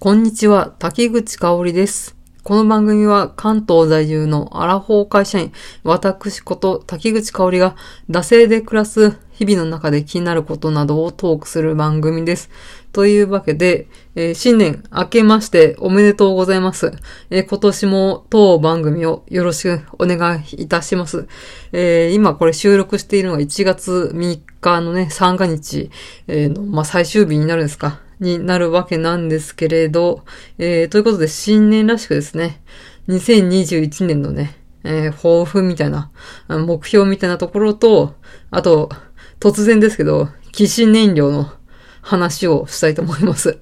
こんにちは、滝口香織です。この番組は関東在住のアラフォー会社員、私こと滝口香織が、惰性で暮らす日々の中で気になることなどをトークする番組です。というわけで、えー新年明けましておめでとうございます。えー今年も当番組をよろしくお願いいたします。えー今これ収録しているのが1月3日のね、三が日、の、まあ、最終日になるんですかになるわけなんですけれど、えーということで新年らしくですね、2021年のね、えー抱負みたいな、目標みたいなところと、あと、突然ですけど、騎士燃料の話をしたいと思います。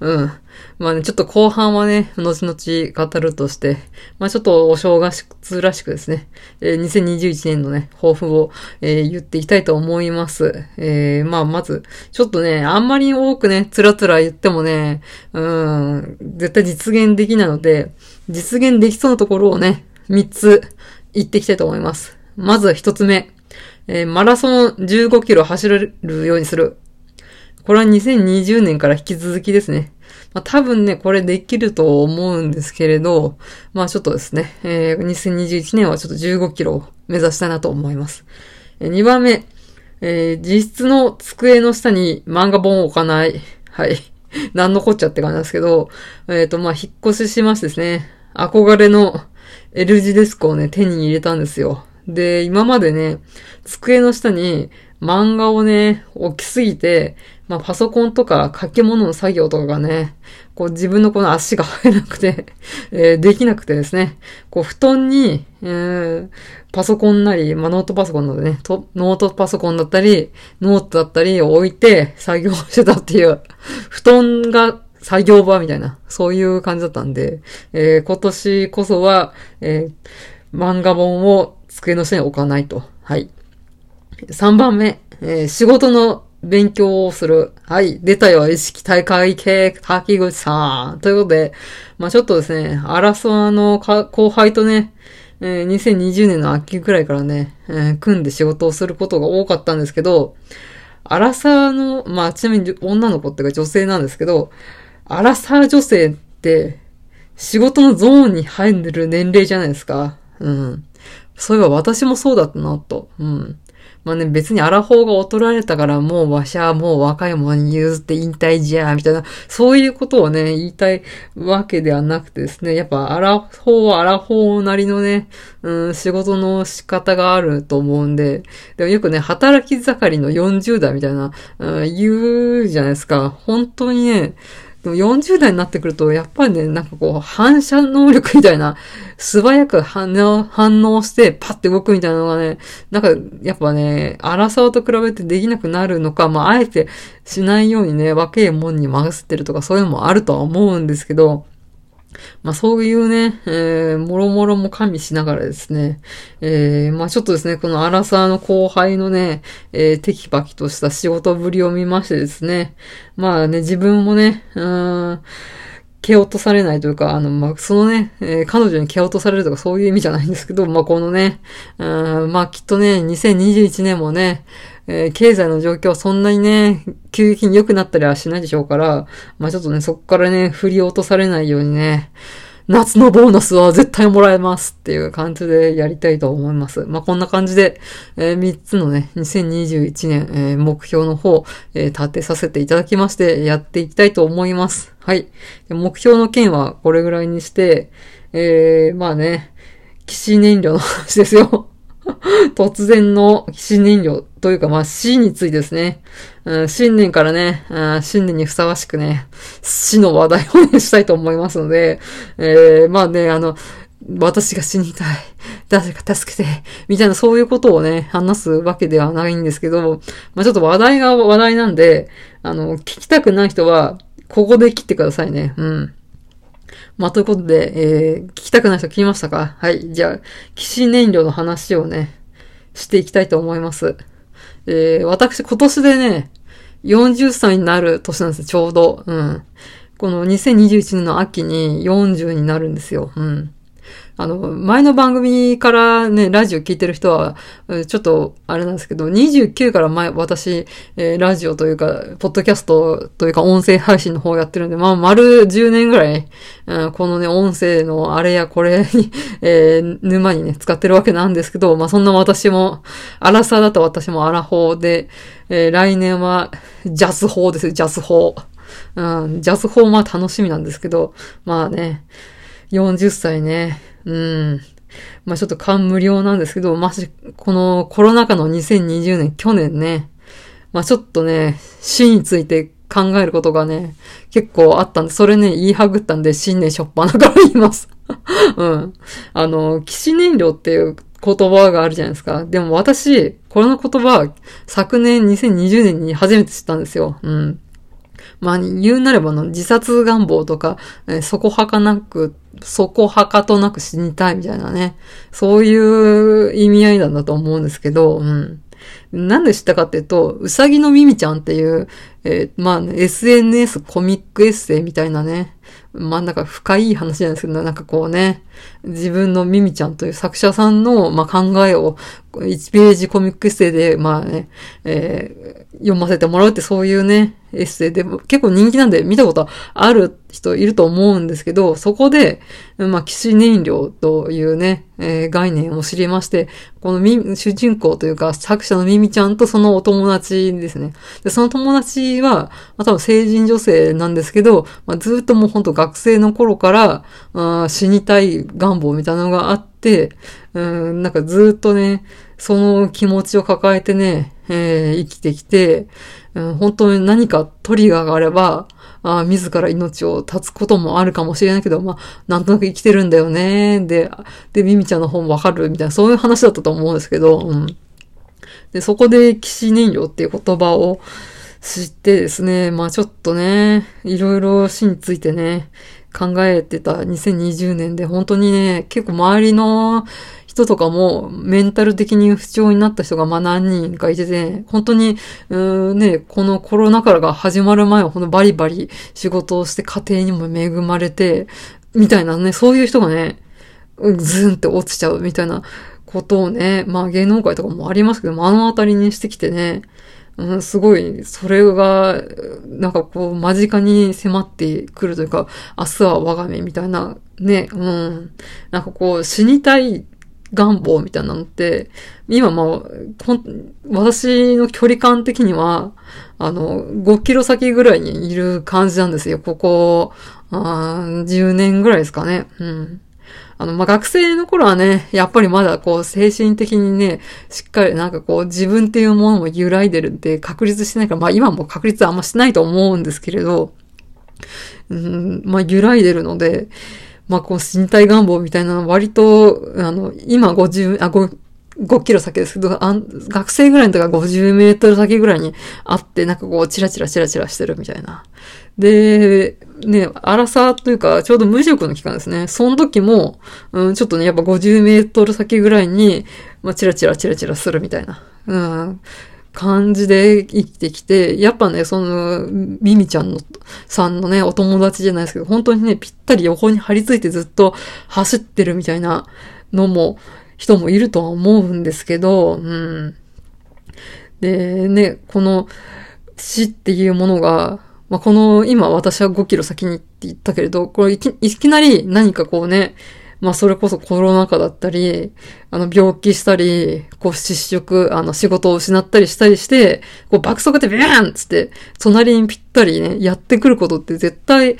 うん。まあね、ちょっと後半はね、後々語るとして、まあちょっとお正月らしくですね、えー2021年のね、抱負を、えー言っていきたいと思います。えーまあまず、ちょっとね、あんまり多くね、つらつら言ってもね、うん、絶対実現できないので、実現できそうなところをね、3つ言っていきたいと思います。まず1つ目、えーマラソン15キロ走れるようにする。これは2020年から引き続きですね。まあ、多分ね、これできると思うんですけれど、まあちょっとですね、えー2021年はちょっと15キロを目指したいなと思います。えー2番目、えー実質の机の下に漫画本を置かない。はい。なんのこっちゃって感じなんですけど、えっ、と、まあ引っ越ししましてですね、憧れの L 字デスクをね、手に入れたんですよ。で、今までね、机の下に漫画をね、置きすぎて、まあパソコンとか書き物の作業とかがね、こう自分のこの足が入らなくて、えーできなくてですね、こう布団に、えーパソコンなり、まあノートパソコンなのでね、とノートパソコンだったり、ノートだったりを置いて作業してたっていう、布団が作業場みたいな、そういう感じだったんで、えー今年こそは、えー漫画本を机の下に置かないと。はい。3番目、えー仕事の勉強をする。はい、出たよ、意識高い系、滝口さん。ということで、まあちょっとですね、アラソアの後輩とね、えー2020年の秋くらいからね、えー組んで仕事をすることが多かったんですけど、アラサーの、まあちなみに女の子っていうか女性なんですけど、アラサー女性って、仕事のゾーンに入る年齢じゃないですか。うん。そういえば私もそうだったな、と。うん。まあね、別にアラフォーが衰えたからもうわしはもう若い者に譲って引退じゃ、みたいな、そういうことをね、言いたいわけではなくてですね、やっぱアラフォーはアラフォーなりのね、うん、仕事の仕方があると思うんで、でもよくね、働き盛りの40代みたいな、うん、言うじゃないですか。本当にね、でも40代になってくると、やっぱりね、なんかこう、反射能力みたいな、素早く反応、反応して、パッて動くみたいなのがね、なんか、やっぱね、荒沢と比べてできなくなるのか、まあ、あえてしないようにね、若いもんに任せてるとか、そういうのもあるとは思うんですけど、まあそういうね、えー、もろもろも加味しながらですね、えー、まあちょっとですね、このアラサーの後輩のね、えー、テキパキとした仕事ぶりを見ましてですね、まあね、自分もね、うーん、蹴落とされないというか、あの、まあ、そのね、えー彼女に蹴落とされるとかそういう意味じゃないんですけど、まあ、このね、うん、まあ、きっとね、2021年もね、えー経済の状況はそんなにね、急激に良くなったりはしないでしょうから、まあ、ちょっとね、そこからね、振り落とされないようにね、夏のボーナスは絶対もらえますっていう感じでやりたいと思います。まあ、こんな感じで、えー3つのね、2021年、えー目標の方、えー立てさせていただきまして、やっていきたいと思います。はい。目標の件はこれぐらいにして、えー、まあね、騎士燃料の話ですよ。突然の騎士燃料というか、まあ、死についてですね。うん新年からね、うん新年にふさわしくね、死の話題をね、したいと思いますので、えー、まあね、あの、私が死にたい。誰か助けて。みたいなそういうことをね、話すわけではないんですけど、まあちょっと話題が話題なんで、あの、聞きたくない人は、ここで切ってくださいね。うん。まあ、ということで、えー、聞きたくない人聞きましたか？はい。じゃあ、騎士燃料の話をね、していきたいと思います。えー、私、今年でね、40歳になる年なんですよ、ちょうど。うん。この2021年の秋に40になるんですよ。うん。あの、前の番組からね、ラジオ聞いてる人は、ちょっと、あれなんですけど、29から前、私、えー、ラジオというか、ポッドキャストというか、音声配信の方やってるんで、まあ、丸10年ぐらい、うん、このね、音声のあれやこれに、えー、沼にね、使ってるわけなんですけど、まあ、そんな私も、アラサーだと私もアラフォーで、えー、来年は、ジャス法です、ジャス法。うん、ジャズ法は楽しみなんですけど、まあね、40歳ね、うん。まあちょっと感無量なんですけど、まし、このコロナ禍の2020年、去年ね、まあちょっとね、死について考えることがね、結構あったんで、それね、言いはぐったんで、新年しょっぱなから言います。うん。あの、騎士燃料っていう言葉があるじゃないですか。でも私、この言葉、昨年2020年に初めて知ったんですよ。うん。まあ、言うなればの自殺願望とか、えー、そこはかなく、そこはかとなく死にたいみたいなね。そういう意味合いなんだと思うんですけど、うん。なんで知ったかっていうと、うさぎのミミちゃんっていう、えー、まあ、ね、SNS コミックエッセイみたいなね、まあなんか深い話ないですけど、なんかこうね、自分のミミちゃんという作者さんの、まあ、考えを1ページコミックエッセイで、まあね、えー、読ませてもらうってそういうね、エッセイで結構人気なんで見たことある人いると思うんですけど、そこで、まあ、騎士燃料というね、えー、概念を知りまして、このみ、主人公というか作者のミミみちゃんとそのお友達ですね。で、その友達は、まあ、多分成人女性なんですけど、まあ、ずっともうほんと学生の頃から、あ死にたい願望みたいなのがあって、うん、なんかずっとね、その気持ちを抱えてね、えー、生きてきて、うん、本当に何かトリガーがあれば、あ自ら命を絶つこともあるかもしれないけど、まあ、なんとなく生きてるんだよね。で、で、ミミちゃんの本わかるみたいな、そういう話だったと思うんですけど、うん。で、そこで騎士燃料っていう言葉を知ってですね、まあちょっとね、いろいろ死についてね、考えてた2020年で本当にね、結構周りの人とかもメンタル的に不調になった人がまあ何人かいてて、本当に、うーね、このコロナ禍が始まる前はほんとバリバリ仕事をして家庭にも恵まれて、みたいなね、そういう人がね、ズンって落ちちゃうみたいなことをね、まあ芸能界とかもありますけど、目の当たりにしてきてね、うん、すごい、それが、なんかこう、間近に迫ってくるというか、明日は我が身みたいな、ね、うん。なんかこう、死にたい願望みたいなのって、今まあ、私の距離感的には、あの、5キロ先ぐらいにいる感じなんですよ。ここ、あ10年ぐらいですかね。うん。あの、まあ、学生の頃はね、やっぱりまだこう、精神的にね、しっかりなんかこう、自分っていうものも揺らいでるって確立してないから、まあ、今も確立あんましないと思うんですけれど、うん、まあ、揺らいでるので、まあ、こう、身体願望みたいなの割と、あの、今50、あ、5、5キロ先ですけど、あ学生ぐらいの時は50メートル先ぐらいにあって、なんかこう、チラチラチラチラしてるみたいな。で、ね、荒さというか、ちょうど無職の期間ですね。その時も、うん、ちょっとね、やっぱ50メートル先ぐらいに、まあ、チラチラチラチラするみたいな、うん、感じで生きてきて、やっぱね、その、ミミちゃんの、さんのね、お友達じゃないですけど、本当にね、ぴったり横に張り付いてずっと走ってるみたいなのも、人もいるとは思うんですけど、うん。で、ね、この死っていうものが、まあ、この、今私は5キロ先にって言ったけれど、これいきいきなり何かこうね、まあそれこそコロナ禍だったり、あの病気したり、こう失職、あの仕事を失ったりしたりして、こう爆速でビャーンつって、隣にぴったりね、やってくることって絶対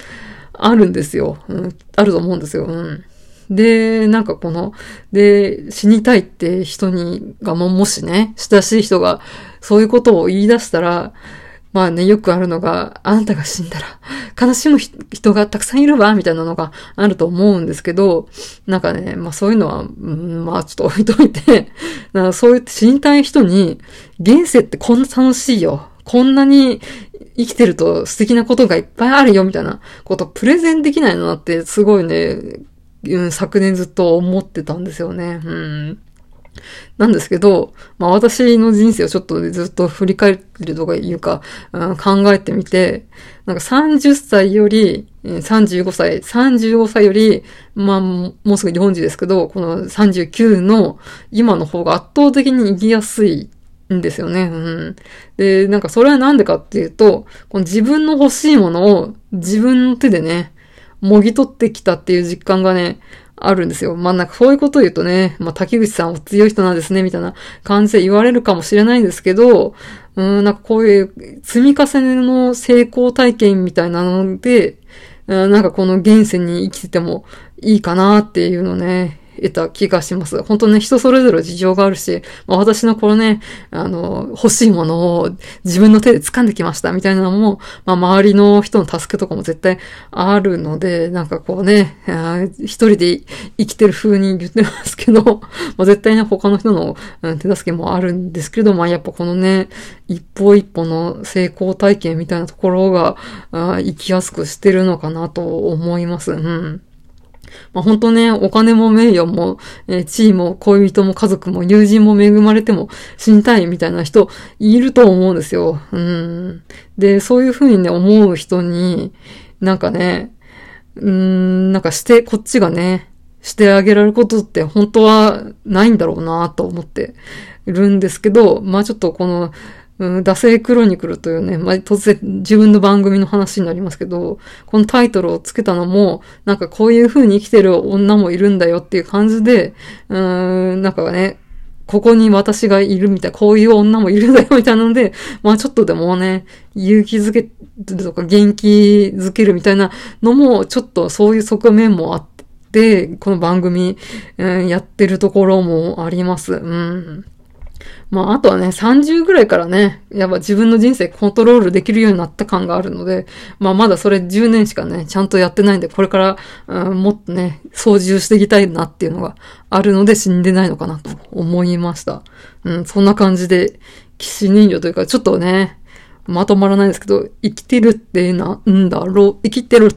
あるんですよ。うん、あると思うんですよ。うん。で、なんかこの、で、死にたいって人に、がも、もしね、親しい人がそういうことを言い出したら、まあね、よくあるのが、あなたが死んだら、悲しむ人がたくさんいるわ、みたいなのがあると思うんですけど、なんかね、まあそういうのは、うん、まあちょっと置いといて、なんかそう言って死にたい人に、現世ってこんな楽しいよ。こんなに生きてると素敵なことがいっぱいあるよ、みたいなことプレゼンできないのなって、すごいね、うん、昨年ずっと思ってたんですよね。うん。なんですけど、まあ私の人生をちょっとずっと振り返ってるとかいうか、うん、考えてみて、なんか30歳より、35歳、35歳より、まあ、もうすぐ40ですけど、この39の今の方が圧倒的に生きやすいんですよね。うん。で、なんかそれはなんでかっていうと、この自分の欲しいものを自分の手でね、もぎ取ってきたっていう実感がね、あるんですよ。まあなんかそういうことを言うとね、まあ竹口さんは強い人なんですね、みたいな感じで言われるかもしれないんですけど、うん、なんかこういう積み重ねの成功体験みたいなので、うんなんかこの現世に生きててもいいかなっていうのね、得た気がします。本当ね、人それぞれ事情があるし、まあ、私のこのね、あの、欲しいものを自分の手で掴んできましたみたいなのも、まあ、周りの人の助けとかも絶対あるので、なんかこうね、一人で生きてる風に言ってますけど、まあ、絶対ね、他の人の、手助けもあるんですけど、まあ、やっぱこのね、一歩一歩の成功体験みたいなところが、生きやすくしてるのかなと思います。うん。まあ、本当ね、お金も名誉も、えー、地位も恋人も家族も友人も恵まれても死にたいみたいな人いると思うんですよ。うん。で、そういうふうにね、思う人に、なんかね、うん、なんかして、こっちがね、してあげられることって本当はないんだろうなと思ってるんですけど、まあちょっとこの、うん、惰性クロニクルというね、まあ、突然自分の番組の話になりますけど、このタイトルをつけたのも、なんかこういう風に生きてる女もいるんだよっていう感じで、うーん、なんかね、ここに私がいるみたい、こういう女もいるんだよみたいなので、まあちょっとでもね、勇気づけとか元気づけるみたいなのも、ちょっとそういう側面もあって、この番組、うん、やってるところもあります。うん。まあ、あとはね、30ぐらいからね、やっぱ自分の人生コントロールできるようになった感があるので、まあ、まだそれ10年しかね、ちゃんとやってないんで、これから、うん、もっとね、操縦していきたいなっていうのがあるので死んでないのかなと思いました。うん、そんな感じで、騎士人形というか、ちょっとね、まとまらないですけど、生きてるってなんだろう、生きてる